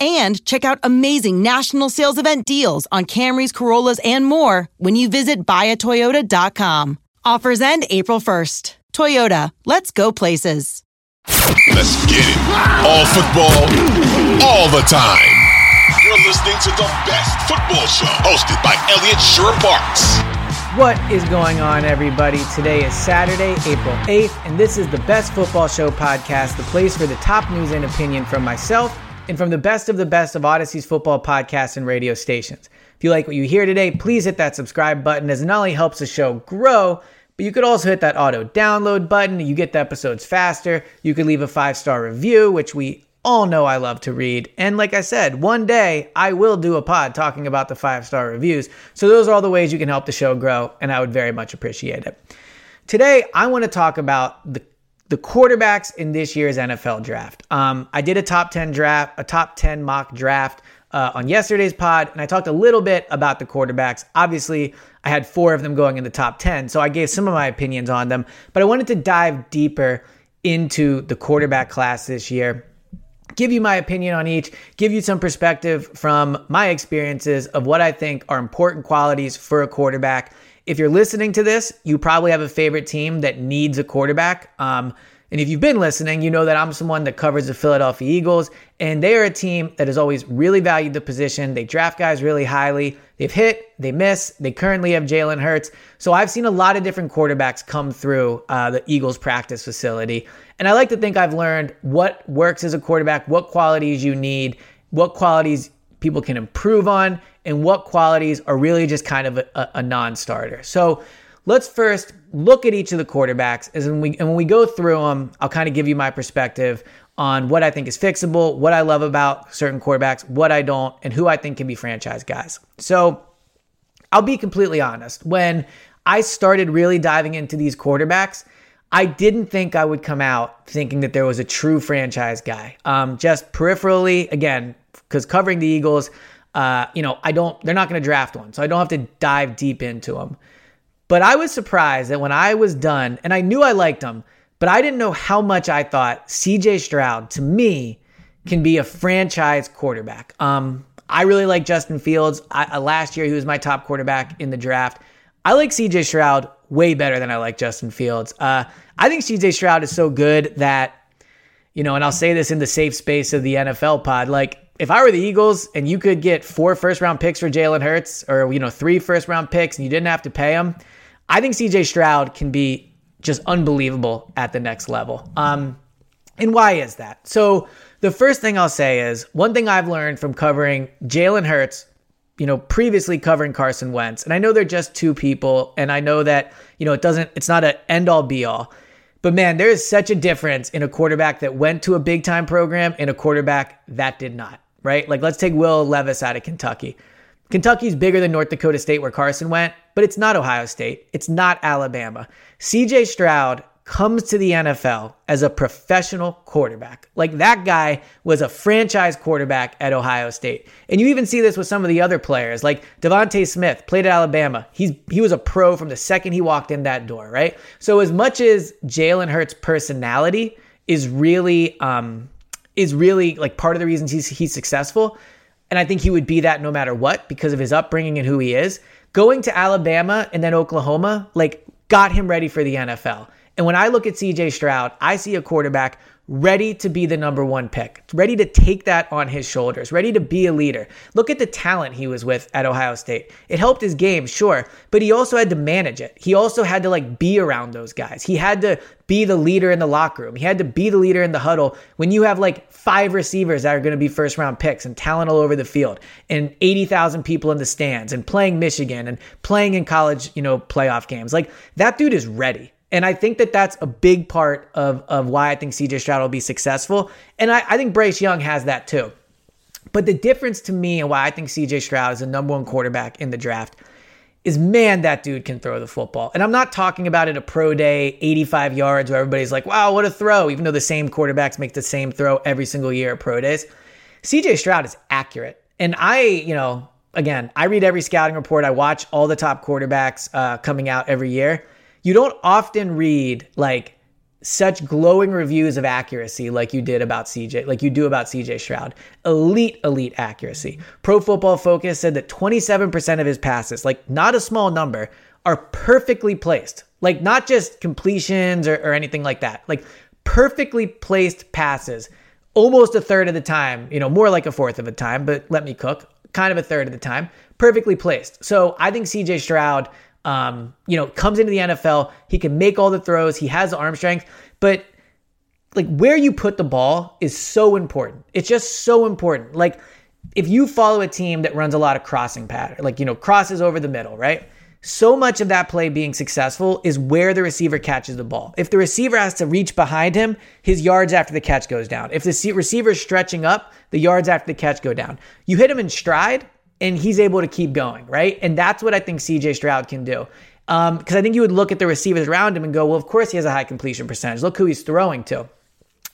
and check out amazing national sales event deals on Camrys, Corollas, and more when you visit buyatoyota.com. Offers end April 1st. Toyota, let's go places. Let's get it. All football, all the time. You're listening to the best football show hosted by Eliot Shorr-Parks. What is going on, everybody? Today is Saturday, April 8th, and this is the Best Football Show podcast, the place for the top news and opinion from myself and from the best of the best of Audacy's football podcasts and radio stations. If you like what you hear today, please hit that subscribe button as it not only helps the show grow, but you could also hit that auto download button. You get the episodes faster. You could leave a five star review, which we all know I love to read. And like I said, one day I will do a pod talking about the five star reviews. So those are all the ways you can help the show grow, and I would very much appreciate it. Today, I want to talk about the the quarterbacks in this year's NFL draft. Um, I did a top 10 draft, a top 10 mock draft uh, on yesterday's pod, and I talked a little bit about the quarterbacks. Obviously, I had four of them going in the top 10, so I gave some of my opinions on them, but I wanted to dive deeper into the quarterback class this year. Give you my opinion on each, give you some perspective from my experiences of what I think are important qualities for a quarterback if you're listening to this, you probably have a favorite team that needs a quarterback. Um, and if you've been listening, you know that I'm someone that covers the Philadelphia Eagles, and they are a team that has always really valued the position. They draft guys really highly. They've hit, they miss. They currently have Jalen Hurts. So I've seen a lot of different quarterbacks come through uh, the Eagles practice facility. And I like to think I've learned what works as a quarterback, what qualities you need, what qualities people can improve on, and what qualities are really just kind of a, a non-starter. So let's first look at each of the quarterbacks as when we and when we go through them, I'll kind of give you my perspective on what I think is fixable, what I love about certain quarterbacks, what I don't, and who I think can be franchise guys. So I'll be completely honest. When I started really diving into these quarterbacks, I didn't think I would come out thinking that there was a true franchise guy. Um, just peripherally, again, because covering the Eagles, uh, you know, I don't, they're not going to draft one. So I don't have to dive deep into them. But I was surprised that when I was done, and I knew I liked them, but I didn't know how much I thought CJ Stroud, to me, can be a franchise quarterback. Um, I really like Justin Fields. I, uh, last year, he was my top quarterback in the draft. I like CJ Stroud way better than I like Justin Fields. Uh, I think CJ Stroud is so good that, you know, and I'll say this in the safe space of the NFL pod, like if I were the Eagles and you could get four first round picks for Jalen Hurts or, you know, three first round picks and you didn't have to pay them, I think CJ Stroud can be just unbelievable at the next level. Um, and why is that? So the first thing I'll say is one thing I've learned from covering Jalen Hurts, you know, previously covering Carson Wentz, and I know they're just two people, and I know that, you know, it doesn't, it's not an end all be all. But man, there is such a difference in a quarterback that went to a big time program and a quarterback that did not, right? Like let's take Will Levis out of Kentucky. Kentucky's bigger than North Dakota State where Carson went, but it's not Ohio State. It's not Alabama. CJ Stroud comes to the NFL as a professional quarterback. Like that guy was a franchise quarterback at Ohio State. And you even see this with some of the other players, like DeVonta Smith played at Alabama. He's he was a pro from the second he walked in that door, right? So as much as Jalen Hurts' personality is really um is really like part of the reasons he's he's successful, and I think he would be that no matter what because of his upbringing and who he is. Going to Alabama and then Oklahoma, like got him ready for the NFL. And when I look at CJ Stroud, I see a quarterback ready to be the number one pick, ready to take that on his shoulders, ready to be a leader. Look at the talent he was with at Ohio State. It helped his game, sure, but he also had to manage it. He also had to like be around those guys. He had to be the leader in the locker room. He had to be the leader in the huddle when you have like five receivers that are going to be first round picks and talent all over the field and 80,000 people in the stands and playing Michigan and playing in college, you know, playoff games. Like that dude is ready. And I think that that's a big part of, of why I think CJ Stroud will be successful. And I, I think Bryce Young has that too. But the difference to me and why I think CJ Stroud is the number one quarterback in the draft is man, that dude can throw the football. And I'm not talking about it a pro day, 85 yards, where everybody's like, wow, what a throw, even though the same quarterbacks make the same throw every single year at pro days. CJ Stroud is accurate. And I, you know, again, I read every scouting report, I watch all the top quarterbacks uh, coming out every year you don't often read like such glowing reviews of accuracy like you did about CJ, like you do about CJ Stroud. Elite, elite accuracy. Pro Football Focus said that 27% of his passes, like not a small number, are perfectly placed. Like not just completions or, or anything like that. Like perfectly placed passes almost a third of the time, you know, more like a fourth of the time, but let me cook, kind of a third of the time, perfectly placed. So I think CJ Stroud um, you know, comes into the NFL. He can make all the throws. He has arm strength, but like where you put the ball is so important. It's just so important. Like if you follow a team that runs a lot of crossing pattern, like you know, crosses over the middle, right? So much of that play being successful is where the receiver catches the ball. If the receiver has to reach behind him, his yards after the catch goes down. If the receiver is stretching up, the yards after the catch go down. You hit him in stride, and he's able to keep going, right? And that's what I think CJ Stroud can do. Because um, I think you would look at the receivers around him and go, well, of course he has a high completion percentage. Look who he's throwing to.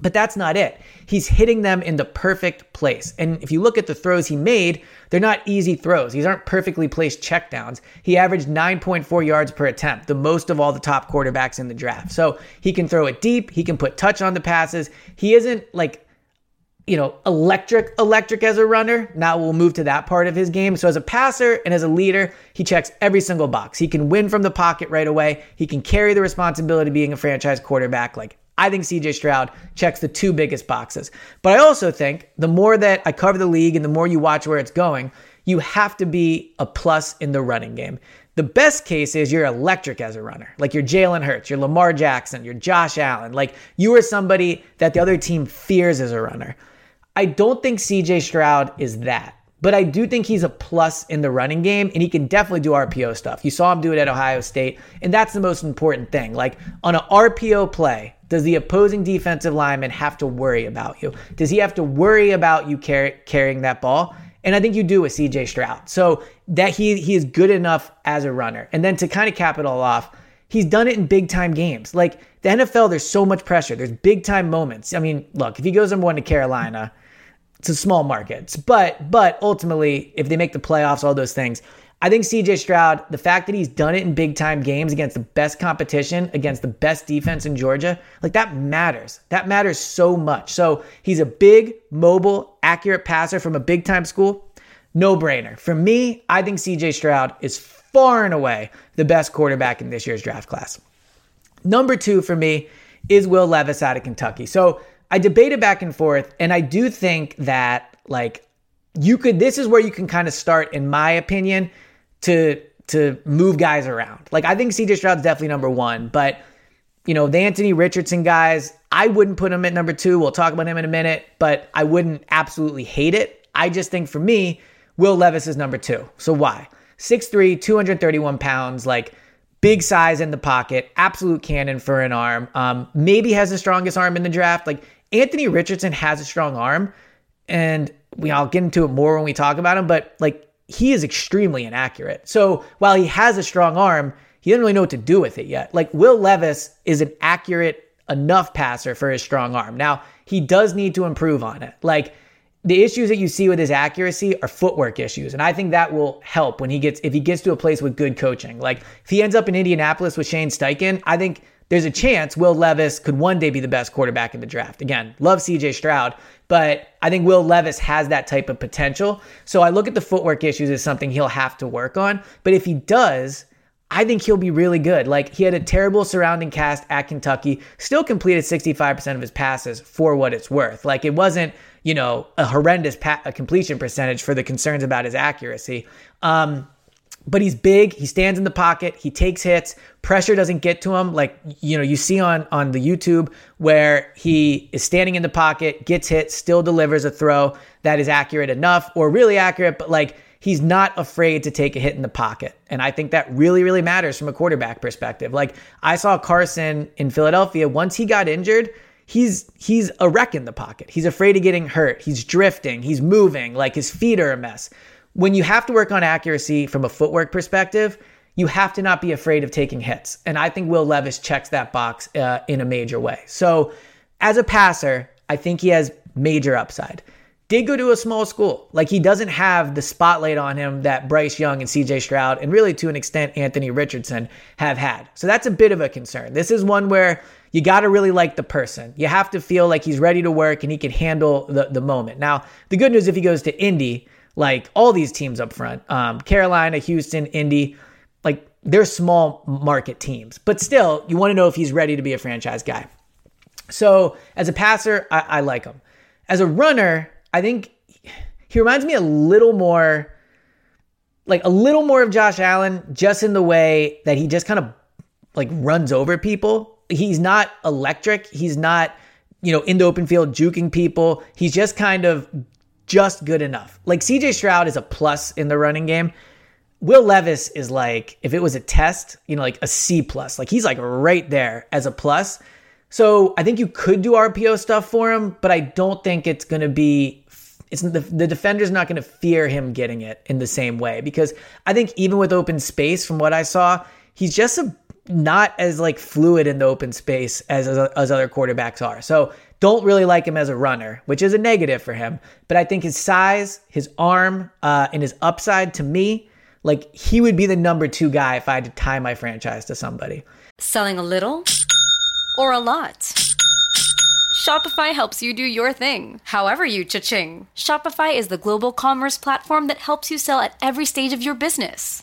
But that's not it. He's hitting them in the perfect place. And if you look at the throws he made, they're not easy throws. These aren't perfectly placed checkdowns. He averaged 9.4 yards per attempt, the most of all the top quarterbacks in the draft. So he can throw it deep. He can put touch on the passes. He isn't like you know, electric, electric as a runner. Now we'll move to that part of his game. So as a passer and as a leader, he checks every single box. He can win from the pocket right away. He can carry the responsibility of being a franchise quarterback. Like I think CJ Stroud checks the two biggest boxes. But I also think the more that I cover the league and the more you watch where it's going, you have to be a plus in the running game. The best case is you're electric as a runner. Like you're Jalen Hurts, you're Lamar Jackson, you're Josh Allen. Like you are somebody that the other team fears as a runner. I don't think CJ Stroud is that. But I do think he's a plus in the running game, and he can definitely do RPO stuff. You saw him do it at Ohio State, and that's the most important thing. Like on an RPO play, does the opposing defensive lineman have to worry about you? Does he have to worry about you carry, carrying that ball? And I think you do with CJ Stroud. So that he he is good enough as a runner. And then to kind of cap it all off, he's done it in big time games. Like the NFL, there's so much pressure. There's big time moments. I mean, look, if he goes number one to Carolina, a small market. But but ultimately, if they make the playoffs, all those things, I think CJ Stroud, the fact that he's done it in big time games against the best competition, against the best defense in Georgia, like that matters. That matters so much. So he's a big, mobile, accurate passer from a big time school. No brainer. For me, I think CJ Stroud is far and away the best quarterback in this year's draft class. Number two for me is Will Levis out of Kentucky. So I debated back and forth, and I do think that like you could. This is where you can kind of start, in my opinion, to to move guys around. Like I think CJ Stroud's definitely number one, but you know the Anthony Richardson guys, I wouldn't put him at number two. We'll talk about him in a minute, but I wouldn't absolutely hate it. I just think for me, Will Levis is number two. So why? 6'3, 231 pounds, like big size in the pocket, absolute cannon for an arm. Um, maybe has the strongest arm in the draft. Like Anthony Richardson has a strong arm, and we I'll get into it more when we talk about him. But like he is extremely inaccurate. So while he has a strong arm, he doesn't really know what to do with it yet. Like Will Levis is an accurate enough passer for his strong arm. Now he does need to improve on it. Like the issues that you see with his accuracy are footwork issues. And I think that will help when he gets, if he gets to a place with good coaching. Like if he ends up in Indianapolis with Shane Steichen, I think there's a chance Will Levis could one day be the best quarterback in the draft. Again, love CJ Stroud, but I think Will Levis has that type of potential. So I look at the footwork issues as something he'll have to work on. But if he does, I think he'll be really good. Like he had a terrible surrounding cast at Kentucky, still completed 65% of his passes for what it's worth. Like it wasn't you know, a horrendous pa- a completion percentage for the concerns about his accuracy. Um, but he's big. He stands in the pocket. He takes hits. Pressure doesn't get to him. Like you know, you see on on the YouTube where he is standing in the pocket, gets hit, still delivers a throw that is accurate enough or really accurate, but like he's not afraid to take a hit in the pocket. And I think that really, really matters from a quarterback perspective. Like I saw Carson in Philadelphia once he got injured he's he's a wreck in the pocket. He's afraid of getting hurt. He's drifting. He's moving. Like his feet are a mess. When you have to work on accuracy from a footwork perspective, you have to not be afraid of taking hits. And I think Will Levis checks that box uh, in a major way. So, as a passer, I think he has major upside. Did go to a small school. Like he doesn't have the spotlight on him that Bryce Young and CJ Stroud, and really to an extent Anthony Richardson, have had. So that's a bit of a concern. This is one where you got to really like the person. You have to feel like he's ready to work and he can handle the, the moment. Now, the good news if he goes to Indy, like all these teams up front, um, Carolina, Houston, Indy, like they're small market teams, but still, you want to know if he's ready to be a franchise guy. So, as a passer, I, I like him. As a runner, I think he reminds me a little more, like a little more of Josh Allen, just in the way that he just kind of like runs over people he's not electric. He's not, you know, in the open field juking people. He's just kind of just good enough. Like CJ Stroud is a plus in the running game. Will Levis is like, if it was a test, you know, like a C plus. Like he's like right there as a plus. So I think you could do RPO stuff for him, but I don't think it's going to be. It's the, the defender's not going to fear him getting it in the same way because I think even with open space, from what I saw, he's just a not as like fluid in the open space as, as, as other quarterbacks are. So don't really like him as a runner, which is a negative for him. But I think his size, his arm, uh, and his upside to me, like he would be the number two guy if I had to tie my franchise to somebody. Selling a little or a lot. Shopify helps you do your thing, however you cha-ching. Shopify is the global commerce platform that helps you sell at every stage of your business.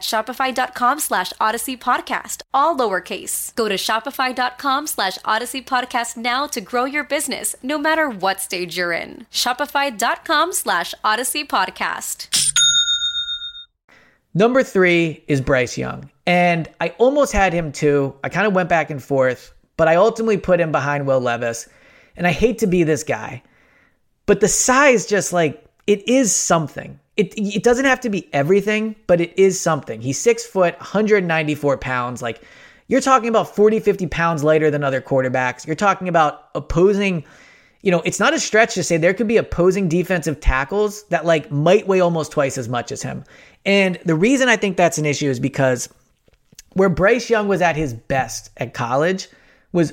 shopify.com slash audacy podcast, all lowercase. Go to shopify.com slash audacy podcast now to grow your business no matter what stage you're in. Shopify.com slash audacy podcast. Number three is Bryce Young. And I almost had him too. I kind of went back and forth, but I ultimately put him behind Will Levis. And I hate to be this guy, but the size just like it is something. It, it doesn't have to be everything, but it is something. He's six foot, 194 pounds. Like you're talking about 40, 50 pounds lighter than other quarterbacks. You're talking about opposing, you know, it's not a stretch to say there could be opposing defensive tackles that like might weigh almost twice as much as him. And the reason I think that's an issue is because Where Bryce Young was at his best at college was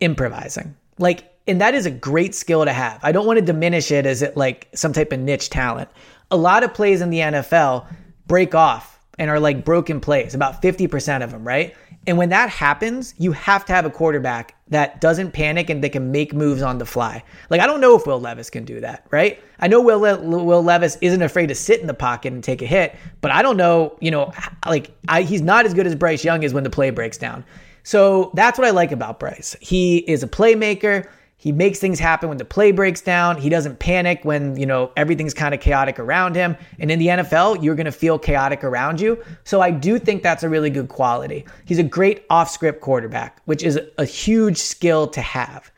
improvising. Like, and that is a great skill to have. I don't want to diminish it as it like some type of niche talent. A lot of plays in the NFL break off and are like broken plays, about 50% of them, right? And when that happens, you have to have a quarterback that doesn't panic and they can make moves on the fly. Like I don't know if Will Levis can do that, right? I know Will Le- Will Levis isn't afraid to sit in the pocket and take a hit, but I don't know, you know, like I, he's not as good as Bryce Young is when the play breaks down. So that's what I like about Bryce. He is a playmaker. He makes things happen when the play breaks down. He doesn't panic when, you know, everything's kind of chaotic around him. And in the NFL, you're going to feel chaotic around you. So I do think that's a really good quality. He's a great off script quarterback, which is a huge skill to have.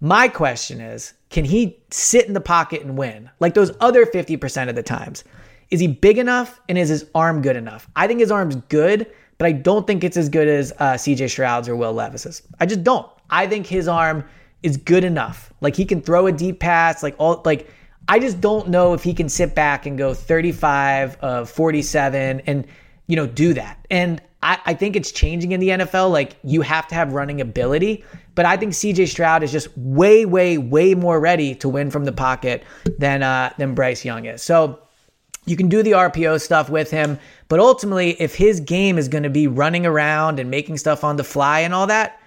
My question is, can he sit in the pocket and win like those other 50% of the times? Is he big enough and is his arm good enough? I think his arm's good, but I don't think it's as good as uh, CJ Stroud's or Will Levis's. I just don't. I think his arm is good enough. Like he can throw a deep pass, like all like I just don't know if he can sit back and go 35 of 47 and you know do that. And I, I think it's changing in the NFL. Like you have to have running ability, but I think CJ Stroud is just way, way, way more ready to win from the pocket than uh, than Bryce Young is. So you can do the RPO stuff with him, but ultimately, if his game is going to be running around and making stuff on the fly and all that,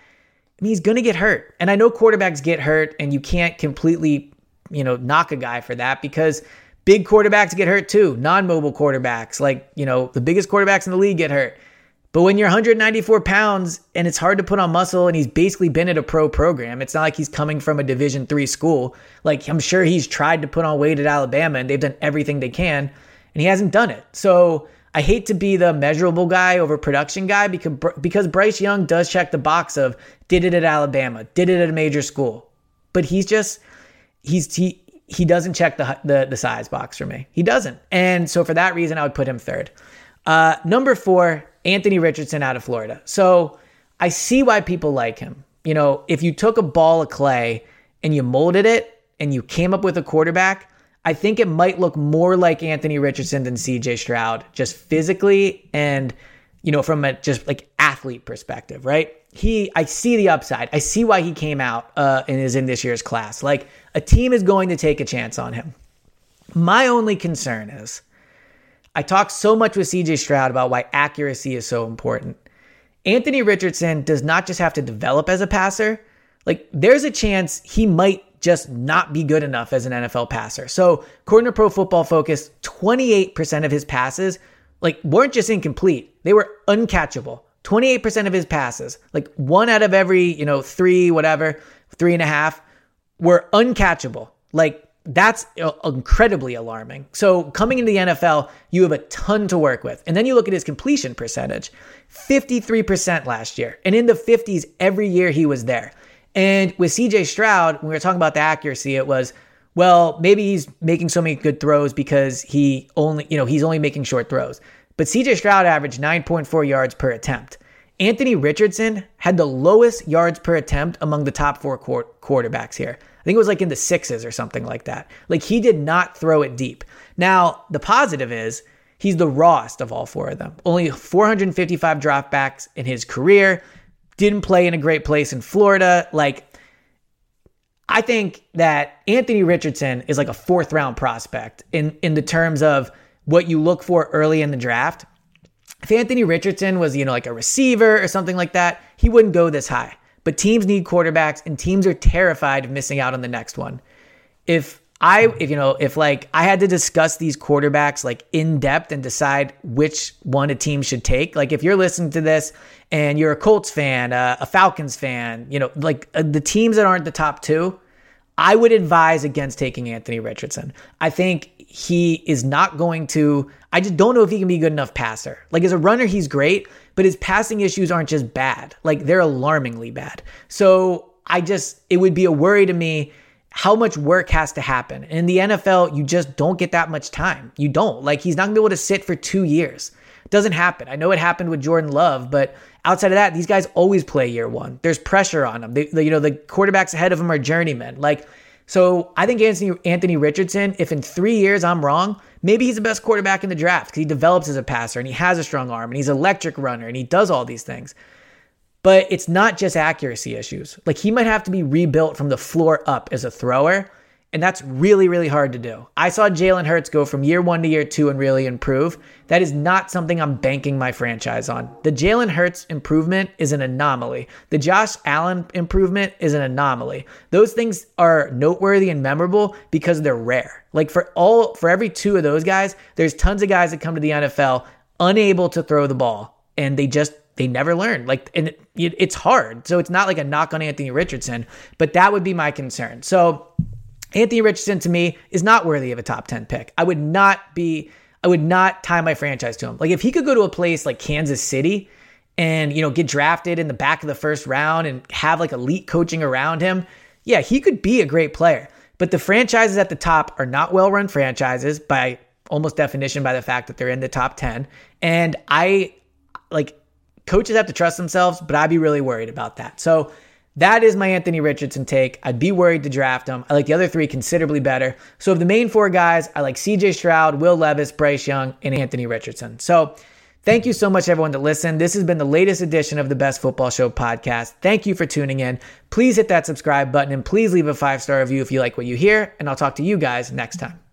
he's going to get hurt. And I know quarterbacks get hurt, and you can't completely, you know, knock a guy for that because big quarterbacks get hurt too. Non mobile quarterbacks, like, you know, the biggest quarterbacks in the league get hurt. But when you're 194 pounds and it's hard to put on muscle and he's basically been at a pro program, it's not like he's coming from a division three school. Like I'm sure he's tried to put on weight at Alabama and they've done everything they can and he hasn't done it. So I hate to be the measurable guy over production guy because because Bryce Young does check the box of did it at Alabama, did it at a major school, but he's just he's he he doesn't check the the, the size box for me. He doesn't, and so for that reason, I would put him third. Uh, number four, Anthony Richardson out of Florida. So I see why people like him. You know, if you took a ball of clay and you molded it and you came up with a quarterback I think it might look more like Anthony Richardson than CJ Stroud, just physically and, you know, from a just like athlete perspective, right? He, I see the upside. I see why he came out uh, and is in this year's class. Like a team is going to take a chance on him. My only concern is I talk so much with CJ Stroud about why accuracy is so important. Anthony Richardson does not just have to develop as a passer, like there's a chance he might just not be good enough as an NFL passer. So, according to Pro Football Focus, 28% of his passes like weren't just incomplete; they were uncatchable. 28% of his passes, like one out of every you know three, whatever, three and a half, were uncatchable. Like that's incredibly alarming. So coming into the NFL, you have a ton to work with. And then you look at his completion percentage 53% last year, and in the 50s every year he was there. And with CJ Stroud, when we were talking about the accuracy, it was, well, maybe he's making so many good throws because he only, you know, he's only making short throws. But CJ Stroud averaged 9.4 yards per attempt. Anthony Richardson had the lowest yards per attempt among the top four quarterbacks here. I think it was like in the sixes or something like that. Like he did not throw it deep. Now, the positive is he's the rawest of all four of them. Only 455 dropbacks in his career didn't play in a great place in Florida. Like, I think that Anthony Richardson is like a fourth round prospect in, in the terms of what you look for early in the draft. If Anthony Richardson was, you know, like a receiver or something like that, he wouldn't go this high. But teams need quarterbacks and teams are terrified of missing out on the next one. If I, if you know, if like I had to discuss these quarterbacks like in depth and decide which one a team should take, like if you're listening to this and you're a Colts fan, uh, a Falcons fan, you know, like uh, the teams that aren't the top two, I would advise against taking Anthony Richardson. I think he is not going to, I just don't know if he can be a good enough passer. Like as a runner, he's great, but his passing issues aren't just bad, like they're alarmingly bad. So I just, it would be a worry to me how much work has to happen. In the NFL, you just don't get that much time. You don't. Like he's not gonna be able to sit for two years. Doesn't happen. I know it happened with Jordan Love, but outside of that, these guys always play year one. There's pressure on them. They, you know, the quarterbacks ahead of them are journeymen. Like So I think Anthony, Anthony Richardson, if in three years I'm wrong, maybe he's the best quarterback in the draft because he develops as a passer and he has a strong arm and he's electric runner and he does all these things. But it's not just accuracy issues. Like he might have to be rebuilt from the floor up as a thrower. And that's really, really hard to do. I saw Jalen Hurts go from year one to year two and really improve. That is not something I'm banking my franchise on. The Jalen Hurts improvement is an anomaly. The Josh Allen improvement is an anomaly. Those things are noteworthy and memorable because they're rare. Like for all, for every two of those guys, there's tons of guys that come to the NFL unable to throw the ball and they just they never learn. Like, and it, it's hard. So it's not like a knock on Anthony Richardson, but that would be my concern. So Anthony Richardson to me is not worthy of a top 10 pick. I would not be, I would not tie my franchise to him. Like if he could go to a place like Kansas City and, you know, get drafted in the back of the first round and have like elite coaching around him, yeah, he could be a great player. But the franchises at the top are not well run franchises by almost definition by the fact that they're in the top 10. And I like coaches have to trust themselves, but I'd be really worried about that. So that is my Anthony Richardson take. I'd be worried to draft him. I like the other three considerably better. So of the main four guys, I like CJ Stroud, Will Levis, Bryce Young, and Anthony Richardson. So Thank you so much, everyone, to listen. This has been the latest edition of the Best Football Show podcast. Thank you for tuning in. Please hit that subscribe button and please leave a five star review if you like what you hear. And I'll talk to you guys next time.